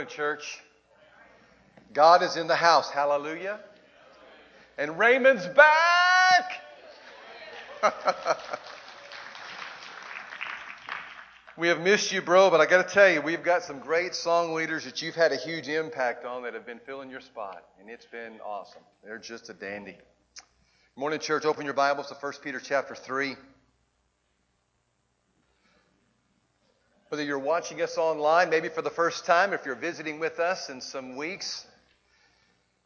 morning, church. God is in the house. Hallelujah. And Raymond's back. we have missed you, bro, but I got to tell you, we've got some great song leaders that you've had a huge impact on that have been filling your spot, and it's been awesome. They're just a dandy. Morning, church. Open your Bibles to 1 Peter chapter 3. Whether you're watching us online, maybe for the first time, if you're visiting with us in some weeks,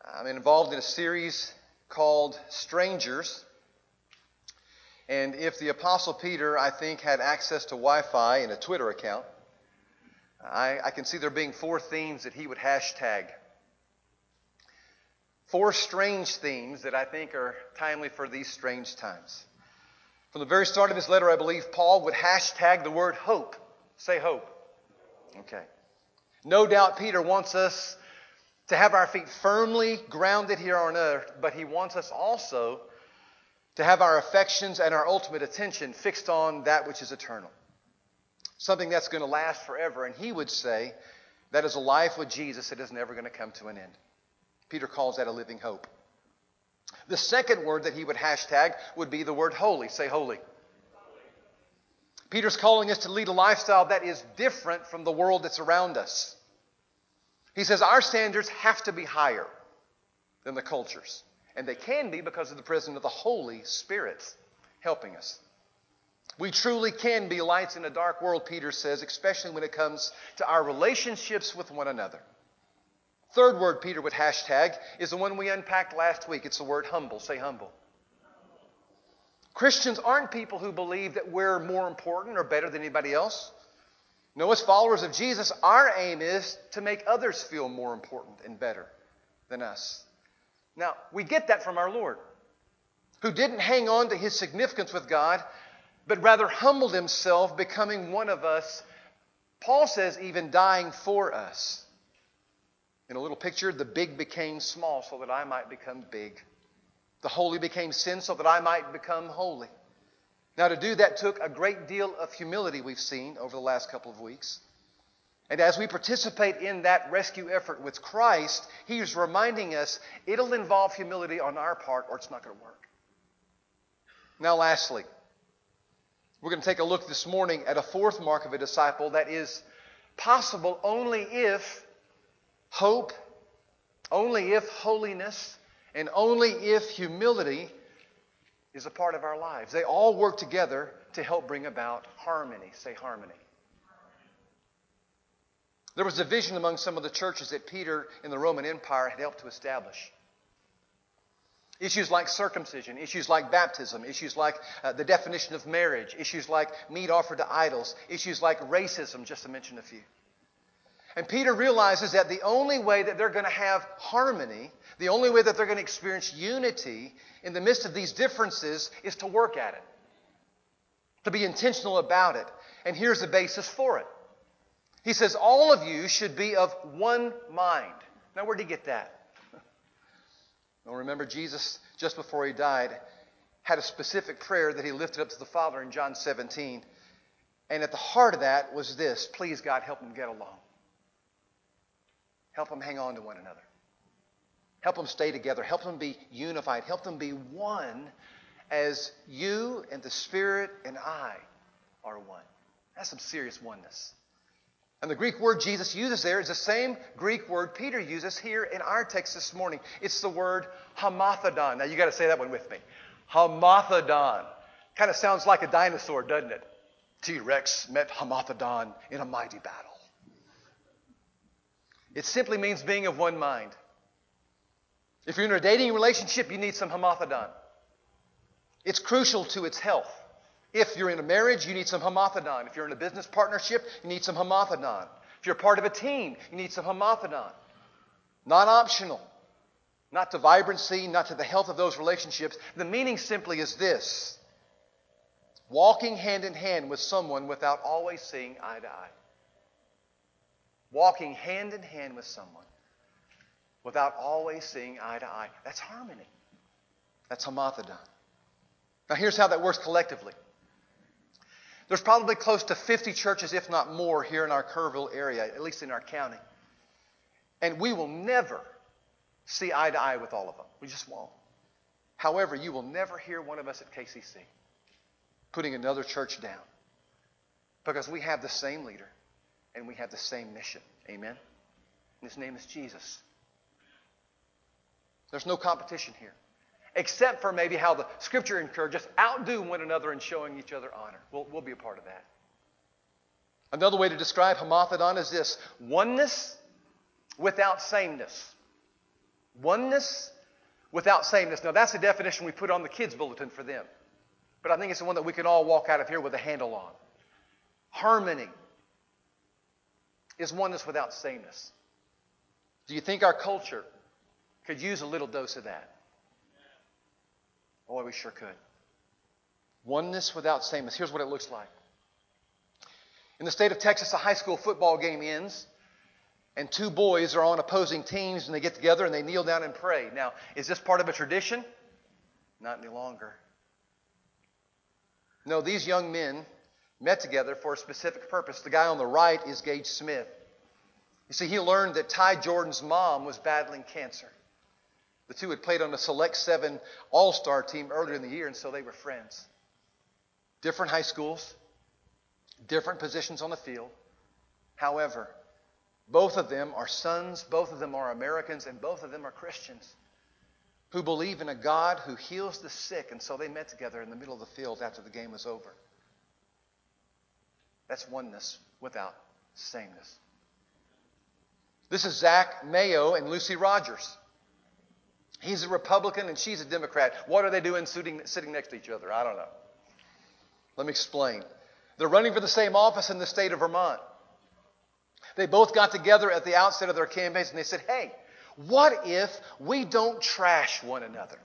I'm involved in a series called Strangers. And if the Apostle Peter, I think, had access to Wi Fi and a Twitter account, I, I can see there being four themes that he would hashtag. Four strange themes that I think are timely for these strange times. From the very start of his letter, I believe Paul would hashtag the word hope. Say hope. Okay. No doubt Peter wants us to have our feet firmly grounded here on earth, but he wants us also to have our affections and our ultimate attention fixed on that which is eternal. Something that's going to last forever. And he would say that is a life with Jesus that is never going to come to an end. Peter calls that a living hope. The second word that he would hashtag would be the word holy. Say holy. Peter's calling us to lead a lifestyle that is different from the world that's around us. He says our standards have to be higher than the culture's. And they can be because of the presence of the Holy Spirit helping us. We truly can be lights in a dark world, Peter says, especially when it comes to our relationships with one another. Third word Peter would hashtag is the one we unpacked last week. It's the word humble. Say humble. Christians aren't people who believe that we're more important or better than anybody else. No, as followers of Jesus, our aim is to make others feel more important and better than us. Now, we get that from our Lord, who didn't hang on to his significance with God, but rather humbled himself, becoming one of us. Paul says, even dying for us. In a little picture, the big became small so that I might become big. The holy became sin so that I might become holy. Now, to do that took a great deal of humility, we've seen over the last couple of weeks. And as we participate in that rescue effort with Christ, He is reminding us it'll involve humility on our part or it's not going to work. Now, lastly, we're going to take a look this morning at a fourth mark of a disciple that is possible only if hope, only if holiness, and only if humility is a part of our lives. They all work together to help bring about harmony. Say harmony. There was a vision among some of the churches that Peter in the Roman Empire had helped to establish. Issues like circumcision, issues like baptism, issues like uh, the definition of marriage, issues like meat offered to idols, issues like racism, just to mention a few. And Peter realizes that the only way that they're going to have harmony, the only way that they're going to experience unity in the midst of these differences is to work at it, to be intentional about it. And here's the basis for it. He says, All of you should be of one mind. Now, where did he get that? Well, remember, Jesus, just before he died, had a specific prayer that he lifted up to the Father in John 17. And at the heart of that was this Please, God, help them get along. Help them hang on to one another. Help them stay together. Help them be unified. Help them be one as you and the Spirit and I are one. That's some serious oneness. And the Greek word Jesus uses there is the same Greek word Peter uses here in our text this morning. It's the word hamathodon. Now you got to say that one with me. Hamathodon. Kind of sounds like a dinosaur, doesn't it? T Rex met Hamathodon in a mighty battle. It simply means being of one mind. If you're in a dating relationship, you need some hamathodon. It's crucial to its health. If you're in a marriage, you need some hamathodon. If you're in a business partnership, you need some hamathodon. If you're part of a team, you need some hamathodon. Not optional. Not to vibrancy, not to the health of those relationships. The meaning simply is this walking hand in hand with someone without always seeing eye to eye walking hand in hand with someone without always seeing eye to eye. That's harmony. That's hamathodon. Now, here's how that works collectively. There's probably close to 50 churches, if not more, here in our Kerrville area, at least in our county. And we will never see eye to eye with all of them. We just won't. However, you will never hear one of us at KCC putting another church down because we have the same leader and we have the same mission. Amen? And his name is Jesus. There's no competition here, except for maybe how the scripture encourages outdo one another in showing each other honor. We'll, we'll be a part of that. Another way to describe hamathodon is this oneness without sameness. Oneness without sameness. Now, that's the definition we put on the kids' bulletin for them. But I think it's the one that we can all walk out of here with a handle on. Harmony is oneness without sameness. Do you think our culture could use a little dose of that? Boy, we sure could. Oneness without sameness. Here's what it looks like. In the state of Texas, a high school football game ends, and two boys are on opposing teams, and they get together and they kneel down and pray. Now, is this part of a tradition? Not any longer. No, these young men met together for a specific purpose. The guy on the right is Gage Smith. You see, he learned that Ty Jordan's mom was battling cancer. The two had played on a Select Seven All Star team earlier in the year, and so they were friends. Different high schools, different positions on the field. However, both of them are sons, both of them are Americans, and both of them are Christians who believe in a God who heals the sick. And so they met together in the middle of the field after the game was over. That's oneness without sameness. This is Zach Mayo and Lucy Rogers. He's a Republican and she's a Democrat. What are they doing sitting, sitting next to each other? I don't know. Let me explain. They're running for the same office in the state of Vermont. They both got together at the outset of their campaigns and they said, hey, what if we don't trash one another?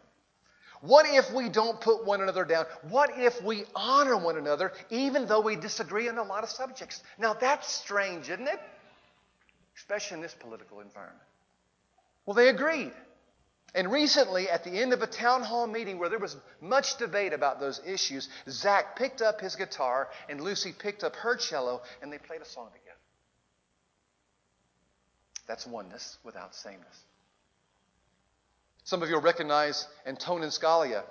What if we don't put one another down? What if we honor one another even though we disagree on a lot of subjects? Now that's strange, isn't it? Especially in this political environment. Well, they agreed. And recently, at the end of a town hall meeting where there was much debate about those issues, Zach picked up his guitar and Lucy picked up her cello and they played a song together. That's oneness without sameness. Some of you will recognize Antonin Scalia.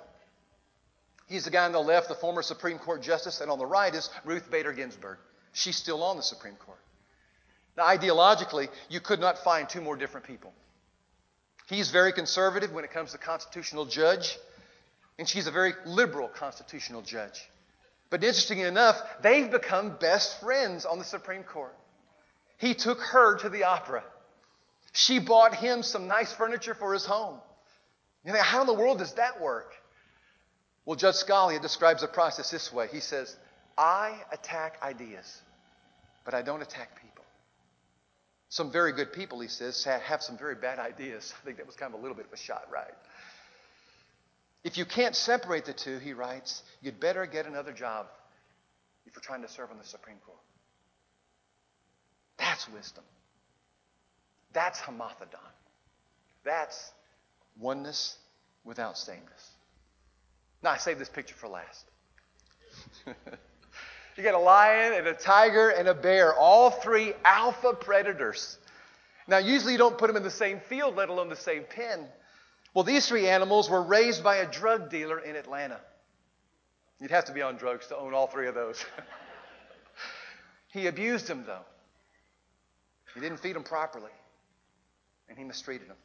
He's the guy on the left, the former Supreme Court Justice, and on the right is Ruth Bader Ginsburg. She's still on the Supreme Court. Now, ideologically, you could not find two more different people. He's very conservative when it comes to constitutional judge, and she's a very liberal constitutional judge. But interestingly enough, they've become best friends on the Supreme Court. He took her to the opera. She bought him some nice furniture for his home. You think, how in the world does that work? Well, Judge Scalia describes the process this way. He says, I attack ideas, but I don't attack people. Some very good people, he says, have some very bad ideas. I think that was kind of a little bit of a shot, right? If you can't separate the two, he writes, you'd better get another job if you're trying to serve on the Supreme Court. That's wisdom. That's hamathodon. That's oneness without sameness. Now, I saved this picture for last. You got a lion and a tiger and a bear, all three alpha predators. Now, usually you don't put them in the same field, let alone the same pen. Well, these three animals were raised by a drug dealer in Atlanta. You'd have to be on drugs to own all three of those. he abused them, though. He didn't feed them properly, and he mistreated them.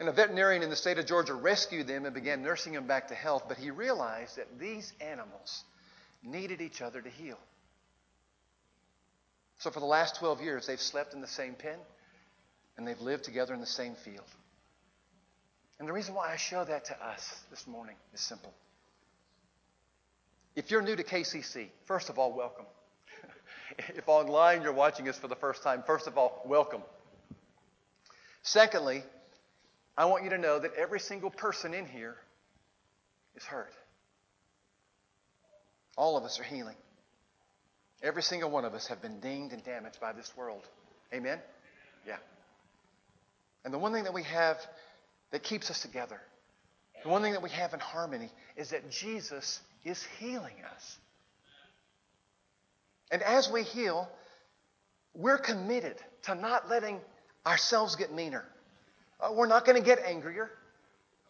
And a veterinarian in the state of Georgia rescued them and began nursing them back to health, but he realized that these animals needed each other to heal. So for the last 12 years, they've slept in the same pen and they've lived together in the same field. And the reason why I show that to us this morning is simple. If you're new to KCC, first of all, welcome. if online you're watching us for the first time, first of all, welcome. Secondly, I want you to know that every single person in here is hurt. All of us are healing. Every single one of us have been dinged and damaged by this world. Amen? Yeah. And the one thing that we have that keeps us together, the one thing that we have in harmony, is that Jesus is healing us. And as we heal, we're committed to not letting ourselves get meaner. Uh, we're not going to get angrier.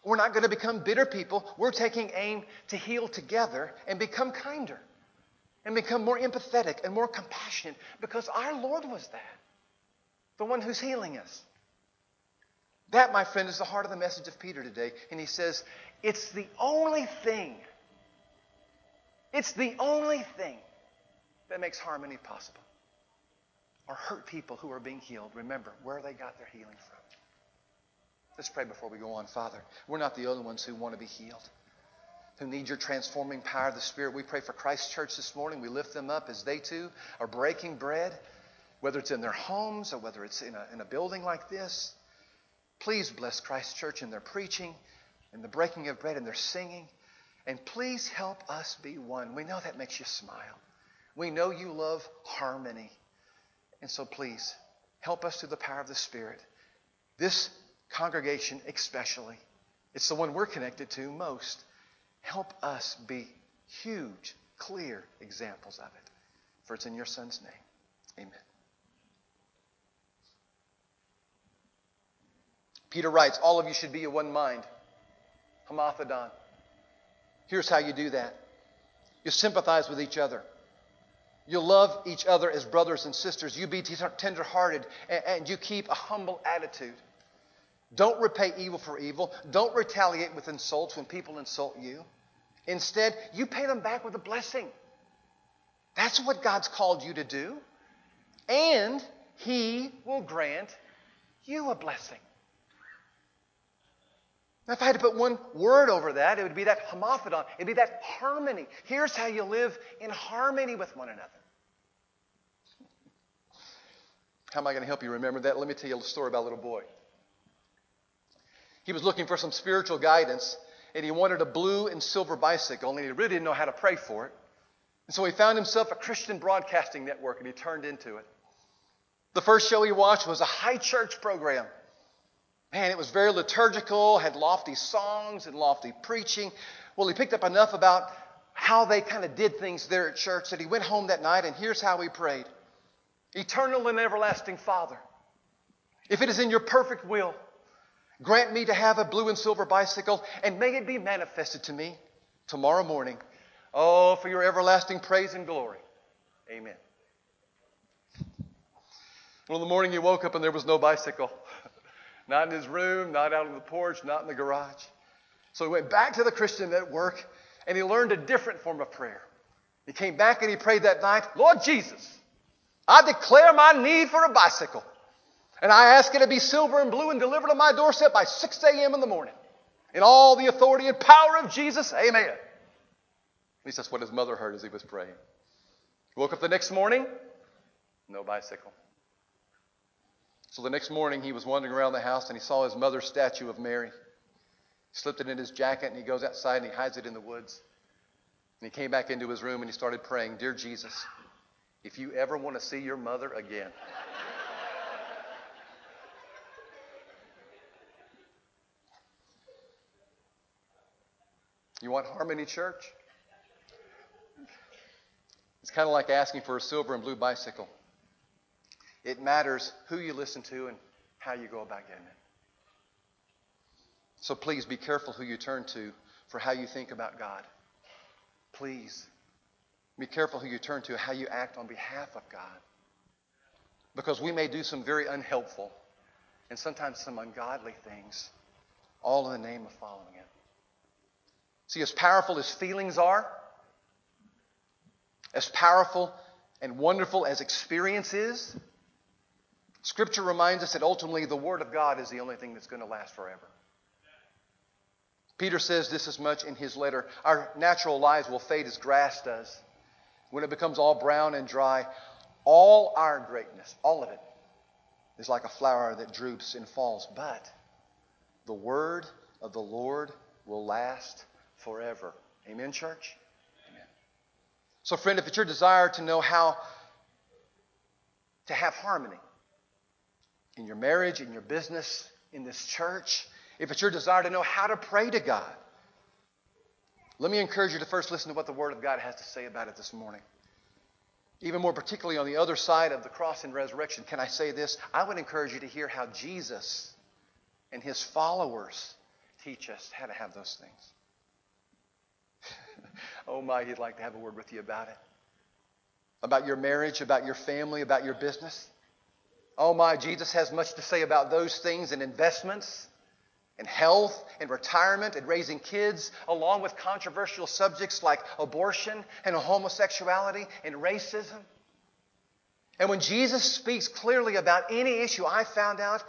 We're not going to become bitter people. We're taking aim to heal together and become kinder and become more empathetic and more compassionate because our Lord was that, the one who's healing us. That, my friend, is the heart of the message of Peter today. And he says, it's the only thing, it's the only thing that makes harmony possible. Or hurt people who are being healed. Remember where they got their healing from. Let's pray before we go on. Father, we're not the only ones who want to be healed, who need your transforming power of the Spirit. We pray for Christ Church this morning. We lift them up as they too are breaking bread, whether it's in their homes or whether it's in a, in a building like this. Please bless Christ Church in their preaching, in the breaking of bread, and their singing. And please help us be one. We know that makes you smile. We know you love harmony. And so please help us through the power of the Spirit. This congregation especially. It's the one we're connected to most. Help us be huge, clear examples of it. For it's in your Son's name. Amen. Peter writes, All of you should be of one mind. Hamathodon. Here's how you do that you sympathize with each other. You love each other as brothers and sisters. You be tenderhearted and you keep a humble attitude. Don't repay evil for evil. Don't retaliate with insults when people insult you. Instead, you pay them back with a blessing. That's what God's called you to do. And He will grant you a blessing. Now, if I had to put one word over that, it would be that hamathodon. It would be that harmony. Here's how you live in harmony with one another. How am I going to help you remember that? Let me tell you a story about a little boy. He was looking for some spiritual guidance, and he wanted a blue and silver bicycle, and he really didn't know how to pray for it. And so he found himself a Christian broadcasting network, and he turned into it. The first show he watched was a high church program. Man, it was very liturgical, had lofty songs and lofty preaching. Well, he picked up enough about how they kind of did things there at church that he went home that night, and here's how he prayed Eternal and everlasting Father, if it is in your perfect will, Grant me to have a blue and silver bicycle, and may it be manifested to me tomorrow morning. Oh, for your everlasting praise and glory. Amen. Well, in the morning he woke up and there was no bicycle. Not in his room, not out on the porch, not in the garage. So he went back to the Christian at work and he learned a different form of prayer. He came back and he prayed that night, Lord Jesus, I declare my need for a bicycle. And I ask it to be silver and blue and delivered on my doorstep by 6 a.m. in the morning. In all the authority and power of Jesus, amen. At least that's what his mother heard as he was praying. Woke up the next morning, no bicycle. So the next morning he was wandering around the house and he saw his mother's statue of Mary. He slipped it in his jacket and he goes outside and he hides it in the woods. And he came back into his room and he started praying, Dear Jesus, if you ever want to see your mother again, You want Harmony Church? It's kind of like asking for a silver and blue bicycle. It matters who you listen to and how you go about getting it. So please be careful who you turn to for how you think about God. Please be careful who you turn to, how you act on behalf of God. Because we may do some very unhelpful and sometimes some ungodly things, all in the name of following Him. See, as powerful as feelings are, as powerful and wonderful as experience is, Scripture reminds us that ultimately the Word of God is the only thing that's going to last forever. Peter says this as much in his letter. Our natural lives will fade as grass does. When it becomes all brown and dry, all our greatness, all of it, is like a flower that droops and falls. But the Word of the Lord will last forever. Amen, church? Amen. So, friend, if it's your desire to know how to have harmony in your marriage, in your business, in this church, if it's your desire to know how to pray to God, let me encourage you to first listen to what the Word of God has to say about it this morning. even more particularly on the other side of the cross and resurrection, can I say this? I would encourage you to hear how Jesus and his followers teach us how to have those things. Oh my, he'd like to have a word with you about it. About your marriage, about your family, about your business. Oh my, Jesus has much to say about those things and investments and health and retirement and raising kids, along with controversial subjects like abortion and homosexuality and racism. And when Jesus speaks clearly about any issue, I found out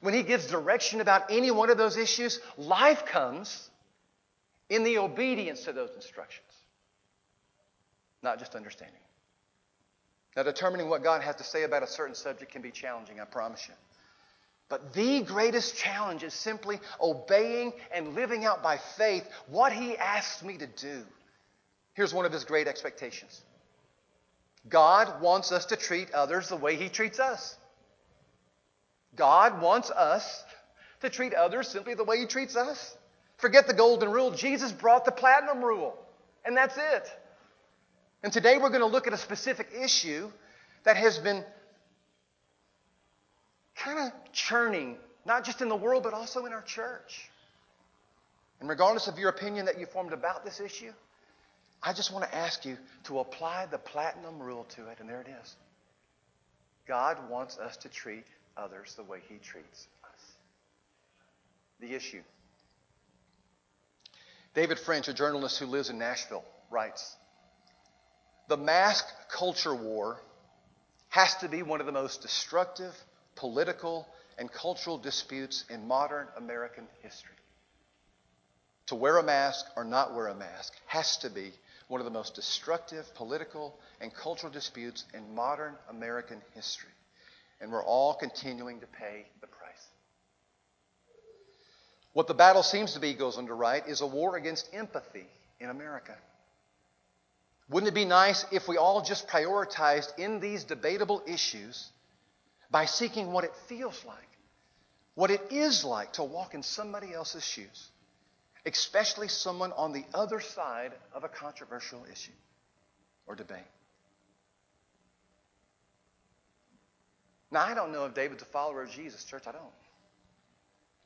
when he gives direction about any one of those issues, life comes in the obedience to those instructions, not just understanding. Now, determining what God has to say about a certain subject can be challenging, I promise you. But the greatest challenge is simply obeying and living out by faith what He asks me to do. Here's one of His great expectations God wants us to treat others the way He treats us. God wants us to treat others simply the way He treats us. Forget the golden rule. Jesus brought the platinum rule, and that's it. And today we're going to look at a specific issue that has been kind of churning, not just in the world, but also in our church. And regardless of your opinion that you formed about this issue, I just want to ask you to apply the platinum rule to it, and there it is. God wants us to treat others the way He treats us. The issue. David French, a journalist who lives in Nashville, writes The mask culture war has to be one of the most destructive political, and cultural disputes in modern American history. To wear a mask or not wear a mask has to be one of the most destructive political and cultural disputes in modern American history. And we're all continuing to pay the price. What the battle seems to be, goes on to write, is a war against empathy in America. Wouldn't it be nice if we all just prioritized in these debatable issues by seeking what it feels like, what it is like to walk in somebody else's shoes, especially someone on the other side of a controversial issue or debate. Now, I don't know if David's a follower of Jesus, church, I don't.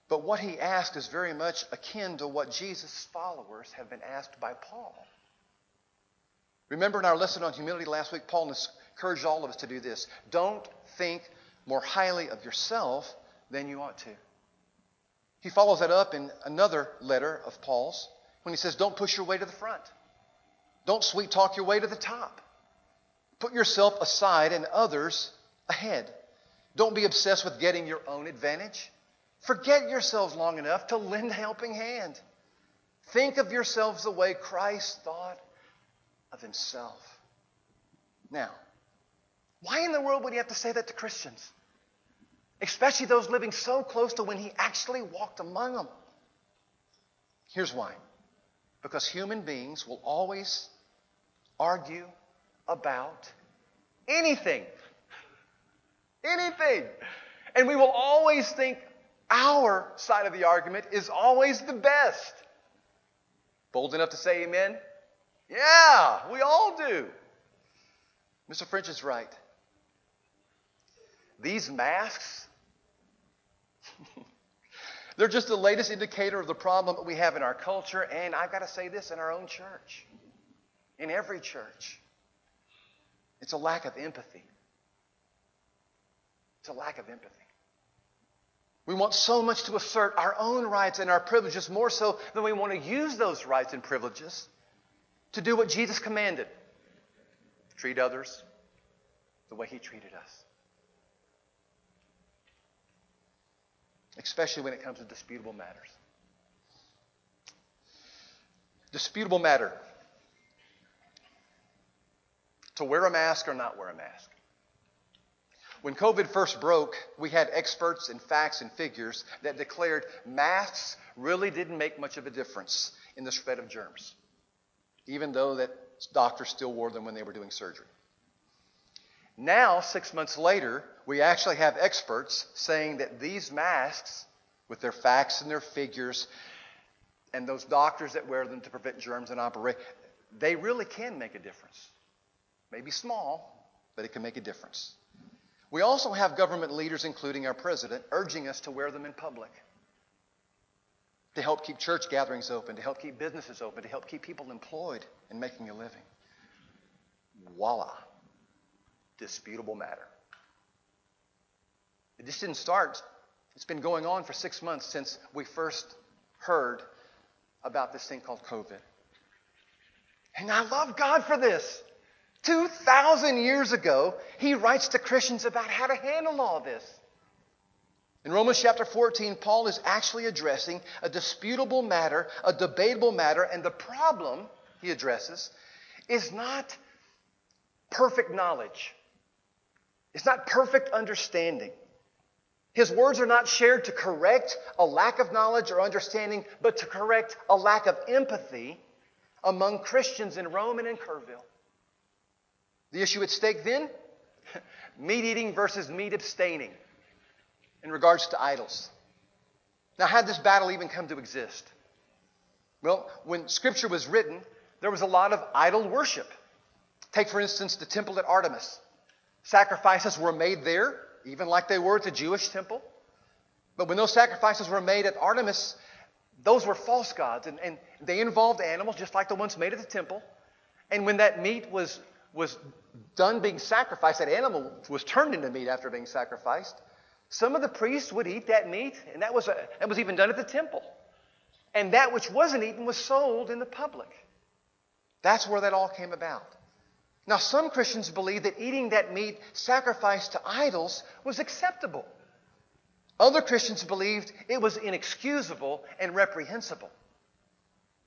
But what he asked is very much akin to what Jesus' followers have been asked by Paul. Remember in our lesson on humility last week, Paul encouraged all of us to do this. Don't think more highly of yourself than you ought to. He follows that up in another letter of Paul's when he says, Don't push your way to the front. Don't sweet talk your way to the top. Put yourself aside and others ahead. Don't be obsessed with getting your own advantage. Forget yourselves long enough to lend a helping hand. Think of yourselves the way Christ thought of himself. Now, why in the world would he have to say that to Christians? especially those living so close to when he actually walked among them. Here's why because human beings will always argue about anything. Anything. And we will always think our side of the argument is always the best. Bold enough to say amen? Yeah, we all do. Mr. French is right. These masks They're just the latest indicator of the problem that we have in our culture, and I've got to say this in our own church, in every church. It's a lack of empathy. It's a lack of empathy. We want so much to assert our own rights and our privileges more so than we want to use those rights and privileges to do what Jesus commanded treat others the way He treated us. especially when it comes to disputable matters. Disputable matter to wear a mask or not wear a mask. When COVID first broke, we had experts and facts and figures that declared masks really didn't make much of a difference in the spread of germs, even though that doctors still wore them when they were doing surgery. Now, six months later, we actually have experts saying that these masks, with their facts and their figures, and those doctors that wear them to prevent germs and operate, they really can make a difference. Maybe small, but it can make a difference. We also have government leaders, including our president, urging us to wear them in public to help keep church gatherings open, to help keep businesses open, to help keep people employed and making a living. Voila. Disputable matter. It just didn't start. It's been going on for six months since we first heard about this thing called COVID. And I love God for this. 2,000 years ago, he writes to Christians about how to handle all this. In Romans chapter 14, Paul is actually addressing a disputable matter, a debatable matter, and the problem he addresses is not perfect knowledge. It's not perfect understanding. His words are not shared to correct a lack of knowledge or understanding, but to correct a lack of empathy among Christians in Rome and in Kerrville. The issue at stake then? meat eating versus meat abstaining in regards to idols. Now, how did this battle even come to exist? Well, when Scripture was written, there was a lot of idol worship. Take, for instance, the temple at Artemis. Sacrifices were made there, even like they were at the Jewish temple. But when those sacrifices were made at Artemis, those were false gods, and, and they involved animals just like the ones made at the temple. And when that meat was, was done being sacrificed, that animal was turned into meat after being sacrificed, some of the priests would eat that meat, and that was, a, that was even done at the temple. And that which wasn't eaten was sold in the public. That's where that all came about. Now, some Christians believe that eating that meat sacrificed to idols was acceptable. Other Christians believed it was inexcusable and reprehensible.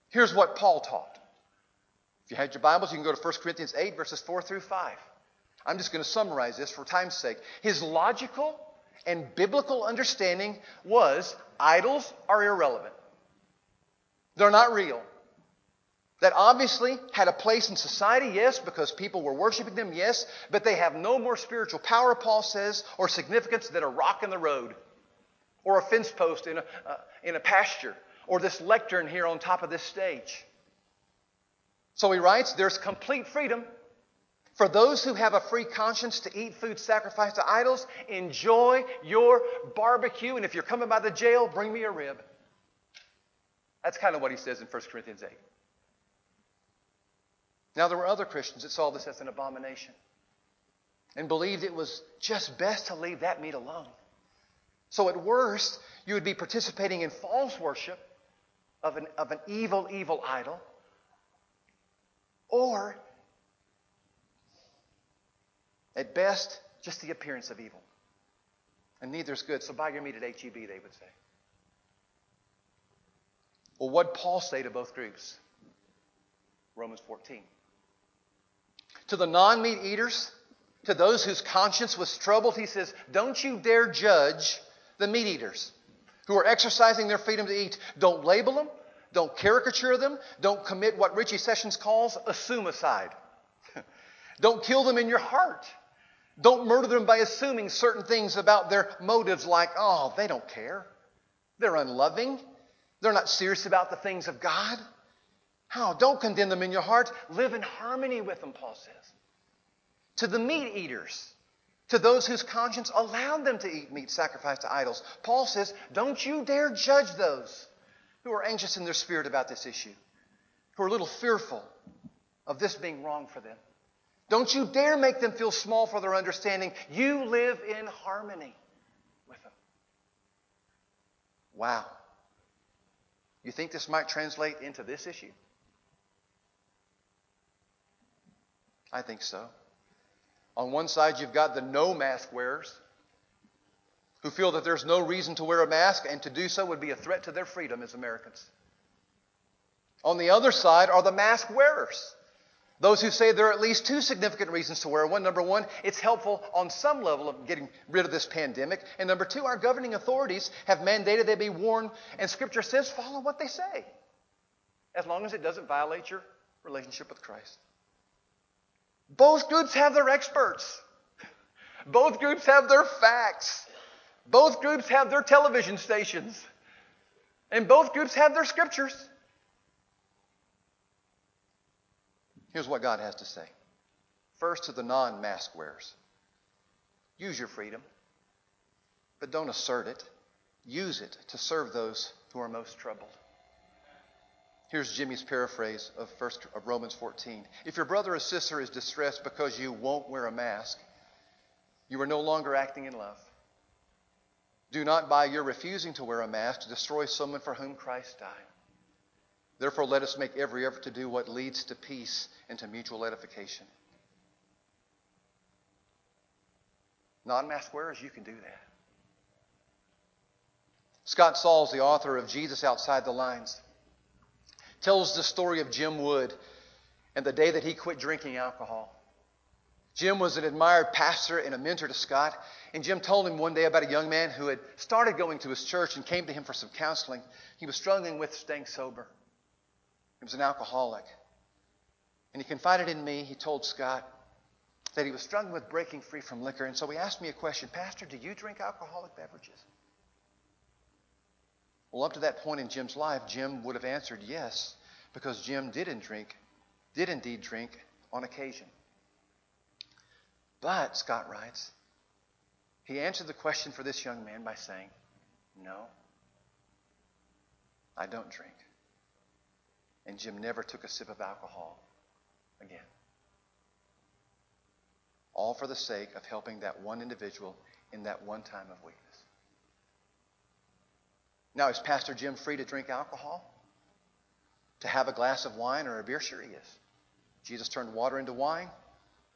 Here's what Paul taught. If you had your Bibles, you can go to 1 Corinthians 8, verses 4 through 5. I'm just going to summarize this for time's sake. His logical and biblical understanding was idols are irrelevant. They're not real. That obviously had a place in society, yes, because people were worshiping them, yes, but they have no more spiritual power, Paul says, or significance than a rock in the road, or a fence post in a, uh, in a pasture, or this lectern here on top of this stage. So he writes, there's complete freedom for those who have a free conscience to eat food sacrificed to idols, enjoy your barbecue. And if you're coming by the jail, bring me a rib. That's kind of what he says in 1 Corinthians 8. Now, there were other Christians that saw this as an abomination and believed it was just best to leave that meat alone. So, at worst, you would be participating in false worship of an, of an evil, evil idol, or at best, just the appearance of evil. And neither is good, so buy your meat at HEB, they would say. Well, what Paul say to both groups? Romans 14. To the non meat eaters, to those whose conscience was troubled, he says, Don't you dare judge the meat eaters who are exercising their freedom to eat. Don't label them, don't caricature them, don't commit what Richie Sessions calls a suicide. don't kill them in your heart. Don't murder them by assuming certain things about their motives, like, oh, they don't care. They're unloving. They're not serious about the things of God. How? Don't condemn them in your heart. Live in harmony with them, Paul says. To the meat eaters, to those whose conscience allowed them to eat meat sacrificed to idols, Paul says, don't you dare judge those who are anxious in their spirit about this issue, who are a little fearful of this being wrong for them. Don't you dare make them feel small for their understanding. You live in harmony with them. Wow. You think this might translate into this issue? I think so. On one side, you've got the no mask wearers who feel that there's no reason to wear a mask and to do so would be a threat to their freedom as Americans. On the other side are the mask wearers those who say there are at least two significant reasons to wear one. Number one, it's helpful on some level of getting rid of this pandemic. And number two, our governing authorities have mandated they be worn, and Scripture says follow what they say, as long as it doesn't violate your relationship with Christ. Both groups have their experts, both groups have their facts, both groups have their television stations, and both groups have their scriptures. Here's what God has to say First, to the non mask wearers use your freedom, but don't assert it. Use it to serve those who are most troubled. Here's Jimmy's paraphrase of, first, of Romans 14. If your brother or sister is distressed because you won't wear a mask, you are no longer acting in love. Do not, by your refusing to wear a mask, destroy someone for whom Christ died. Therefore, let us make every effort to do what leads to peace and to mutual edification. Non mask wearers, you can do that. Scott Sauls, the author of Jesus Outside the Lines, tells the story of Jim Wood and the day that he quit drinking alcohol. Jim was an admired pastor and a mentor to Scott, and Jim told him one day about a young man who had started going to his church and came to him for some counseling. He was struggling with staying sober. He was an alcoholic. And he confided in me, he told Scott, that he was struggling with breaking free from liquor. And so he asked me a question Pastor, do you drink alcoholic beverages? Well, up to that point in Jim's life, Jim would have answered yes, because Jim didn't drink, did indeed drink on occasion. But, Scott writes, he answered the question for this young man by saying, No, I don't drink. And Jim never took a sip of alcohol again. All for the sake of helping that one individual in that one time of weakness. Now, is Pastor Jim free to drink alcohol? To have a glass of wine or a beer? Sure, he is. Jesus turned water into wine.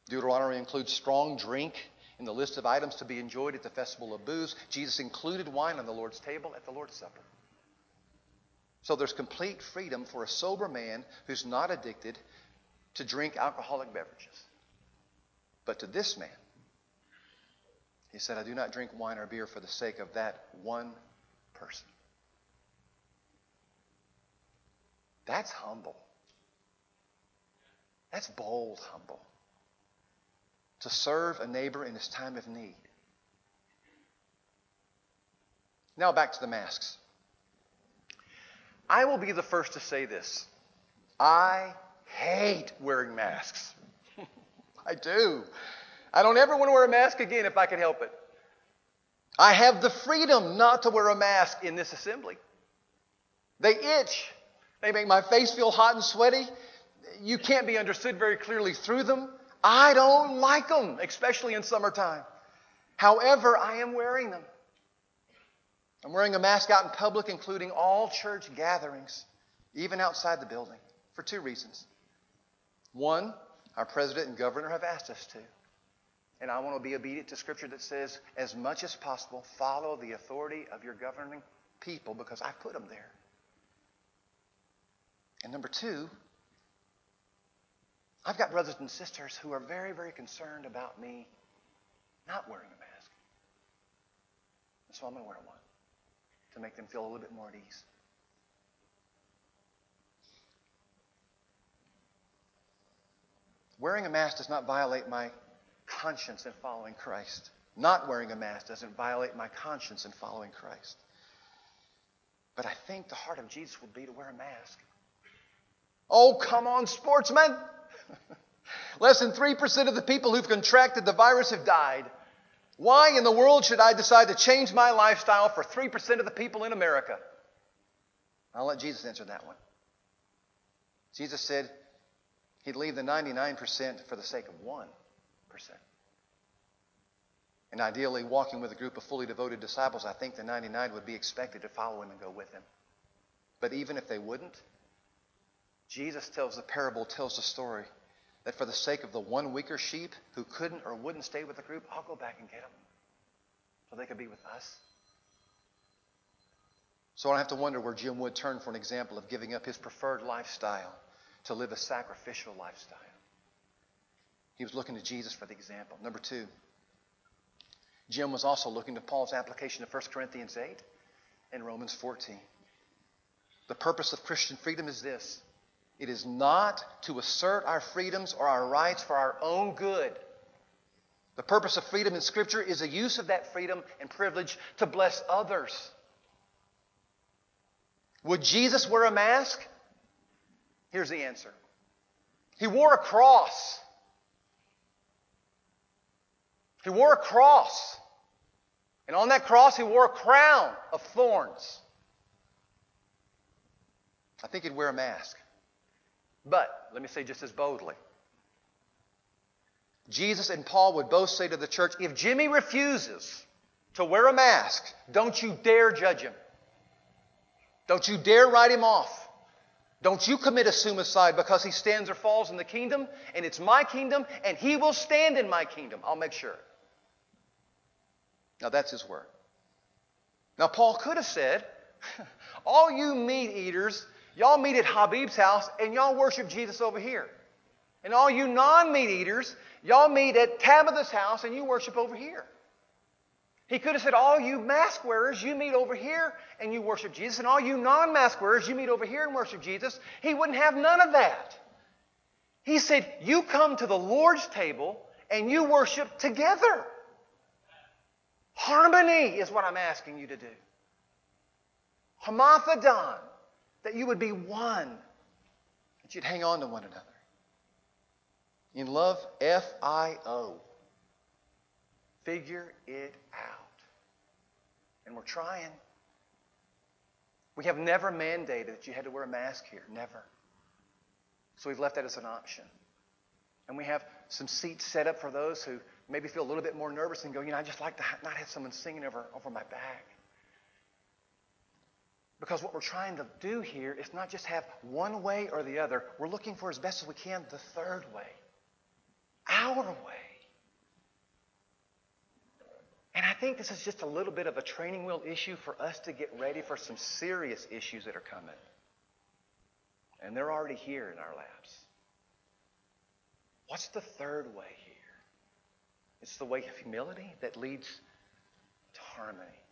Deuteronomy includes strong drink in the list of items to be enjoyed at the festival of booze. Jesus included wine on the Lord's table at the Lord's Supper. So there's complete freedom for a sober man who's not addicted to drink alcoholic beverages. But to this man, he said, I do not drink wine or beer for the sake of that one person. That's humble. That's bold, humble. To serve a neighbor in his time of need. Now back to the masks. I will be the first to say this. I hate wearing masks. I do. I don't ever want to wear a mask again if I can help it. I have the freedom not to wear a mask in this assembly. They itch. They make my face feel hot and sweaty. You can't be understood very clearly through them. I don't like them, especially in summertime. However, I am wearing them. I'm wearing a mask out in public, including all church gatherings, even outside the building, for two reasons. One, our president and governor have asked us to. And I want to be obedient to scripture that says, as much as possible, follow the authority of your governing people because I put them there. And number two, I've got brothers and sisters who are very, very concerned about me not wearing a mask. So I'm going to wear one to make them feel a little bit more at ease. Wearing a mask does not violate my conscience in following Christ. Not wearing a mask doesn't violate my conscience in following Christ. But I think the heart of Jesus would be to wear a mask Oh, come on, sportsmen. Less than 3% of the people who've contracted the virus have died. Why in the world should I decide to change my lifestyle for 3% of the people in America? I'll let Jesus answer that one. Jesus said he'd leave the 99% for the sake of 1%. And ideally, walking with a group of fully devoted disciples, I think the 99 would be expected to follow him and go with him. But even if they wouldn't, Jesus tells the parable, tells the story that for the sake of the one weaker sheep who couldn't or wouldn't stay with the group, I'll go back and get them so they could be with us. So I don't have to wonder where Jim Wood turned for an example of giving up his preferred lifestyle to live a sacrificial lifestyle. He was looking to Jesus for the example. Number two, Jim was also looking to Paul's application of 1 Corinthians 8 and Romans 14. The purpose of Christian freedom is this it is not to assert our freedoms or our rights for our own good. The purpose of freedom in Scripture is a use of that freedom and privilege to bless others. Would Jesus wear a mask? Here's the answer He wore a cross. He wore a cross. And on that cross, he wore a crown of thorns. I think he'd wear a mask. But, let me say just as boldly Jesus and Paul would both say to the church if Jimmy refuses to wear a mask, don't you dare judge him. Don't you dare write him off. Don't you commit a suicide because he stands or falls in the kingdom, and it's my kingdom, and he will stand in my kingdom. I'll make sure. Now, that's his word. Now, Paul could have said, All you meat eaters, y'all meet at Habib's house, and y'all worship Jesus over here. And all you non meat eaters, y'all meet at Tabitha's house, and you worship over here. He could have said, All you mask wearers, you meet over here and you worship Jesus. And all you non mask wearers, you meet over here and worship Jesus. He wouldn't have none of that. He said, You come to the Lord's table and you worship together. Harmony is what I'm asking you to do. Homothumadon, that you would be one, that you'd hang on to one another. In love, F I O. Figure it out. And we're trying. We have never mandated that you had to wear a mask here. Never. So we've left that as an option. And we have some seats set up for those who maybe feel a little bit more nervous and go, you know, I just like to not have someone singing over, over my back. Because what we're trying to do here is not just have one way or the other. We're looking for as best as we can the third way. Our way. And I think this is just a little bit of a training wheel issue for us to get ready for some serious issues that are coming. And they're already here in our laps. What's the third way here? It's the way of humility that leads to harmony.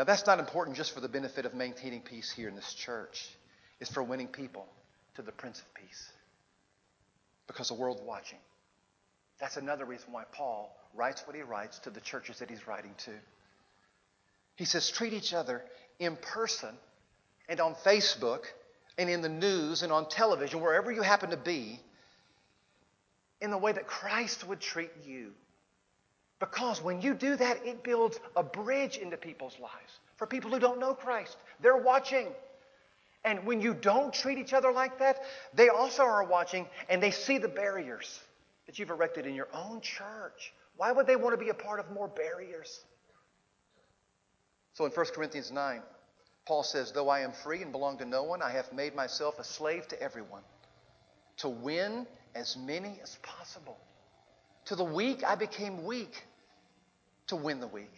Now, that's not important just for the benefit of maintaining peace here in this church. It's for winning people to the Prince of Peace. Because the world's watching. That's another reason why Paul writes what he writes to the churches that he's writing to. He says, treat each other in person and on Facebook and in the news and on television, wherever you happen to be, in the way that Christ would treat you. Because when you do that, it builds a bridge into people's lives. For people who don't know Christ, they're watching. And when you don't treat each other like that, they also are watching and they see the barriers that you've erected in your own church. Why would they want to be a part of more barriers? So in 1 Corinthians 9, Paul says, Though I am free and belong to no one, I have made myself a slave to everyone to win as many as possible. To the weak, I became weak to win the weak.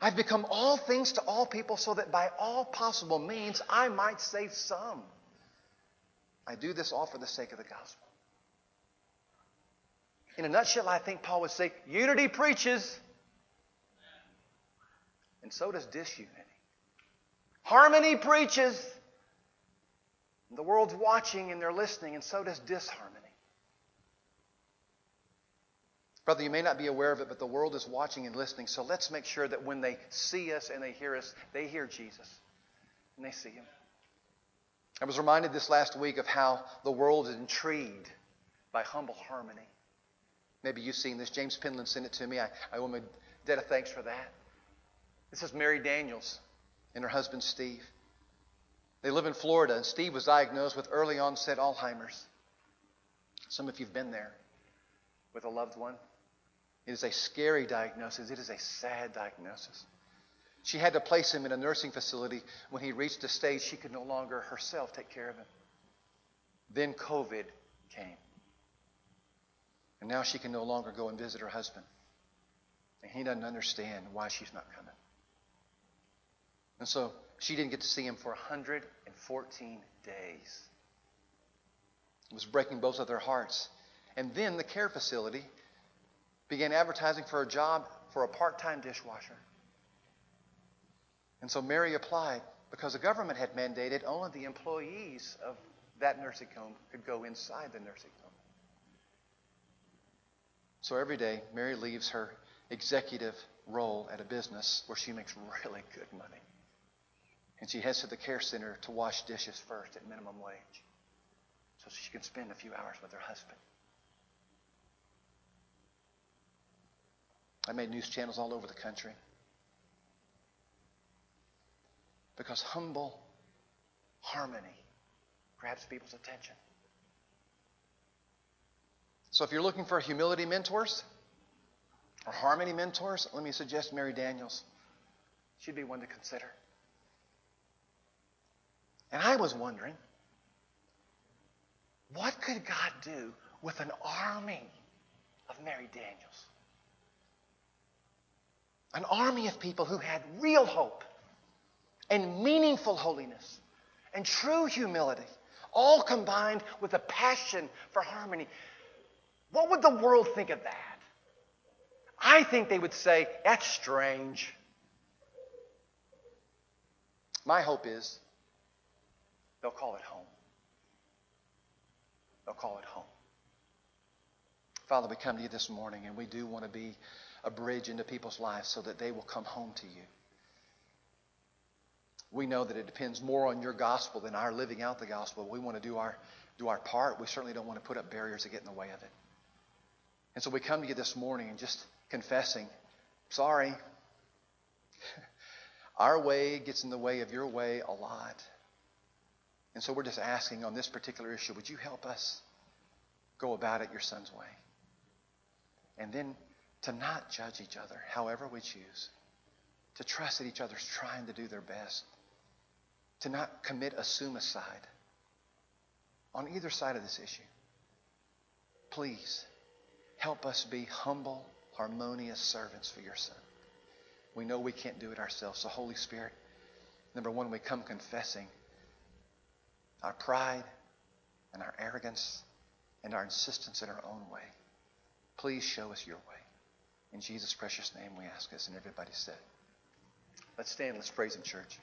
I've become all things to all people so that by all possible means I might save some. I do this all for the sake of the gospel. In a nutshell, I think Paul would say unity preaches, and so does disunity. Harmony preaches. The world's watching and they're listening, and so does disharmony. Brother, you may not be aware of it, but the world is watching and listening. So let's make sure that when they see us and they hear us, they hear Jesus and they see Him. I was reminded this last week of how the world is intrigued by humble harmony. Maybe you've seen this. James Pinland sent it to me. I, I owe him a debt of thanks for that. This is Mary Daniels and her husband Steve. They live in Florida, and Steve was diagnosed with early onset Alzheimer's. Some of you have been there with a loved one. It is a scary diagnosis, it is a sad diagnosis. She had to place him in a nursing facility when he reached a stage she could no longer herself take care of him. Then COVID came. And now she can no longer go and visit her husband. And he doesn't understand why she's not coming. And so she didn't get to see him for 114 days. It was breaking both of their hearts. And then the care facility began advertising for a job for a part time dishwasher. And so Mary applied because the government had mandated only the employees of that nursing home could go inside the nursing home. So every day, Mary leaves her executive role at a business where she makes really good money. And she heads to the care center to wash dishes first at minimum wage so she can spend a few hours with her husband. I made news channels all over the country. Because humble harmony grabs people's attention. So if you're looking for humility mentors or harmony mentors, let me suggest Mary Daniels. She'd be one to consider. And I was wondering, what could God do with an army of Mary Daniels? An army of people who had real hope and meaningful holiness and true humility, all combined with a passion for harmony. What would the world think of that? I think they would say, that's strange. My hope is they'll call it home. They'll call it home. Father, we come to you this morning and we do want to be a bridge into people's lives so that they will come home to you. We know that it depends more on your gospel than our living out the gospel. We want to do our, do our part. We certainly don't want to put up barriers that get in the way of it. And so we come to you this morning and just confessing, sorry. Our way gets in the way of your way a lot. And so we're just asking on this particular issue, would you help us go about it your son's way? And then to not judge each other, however we choose. To trust that each other's trying to do their best to not commit a suicide on either side of this issue. Please help us be humble, harmonious servants for your Son. We know we can't do it ourselves. So, Holy Spirit, number one, we come confessing our pride and our arrogance and our insistence in our own way. Please show us your way. In Jesus' precious name we ask this, and everybody said. Let's stand, let's praise Him, church.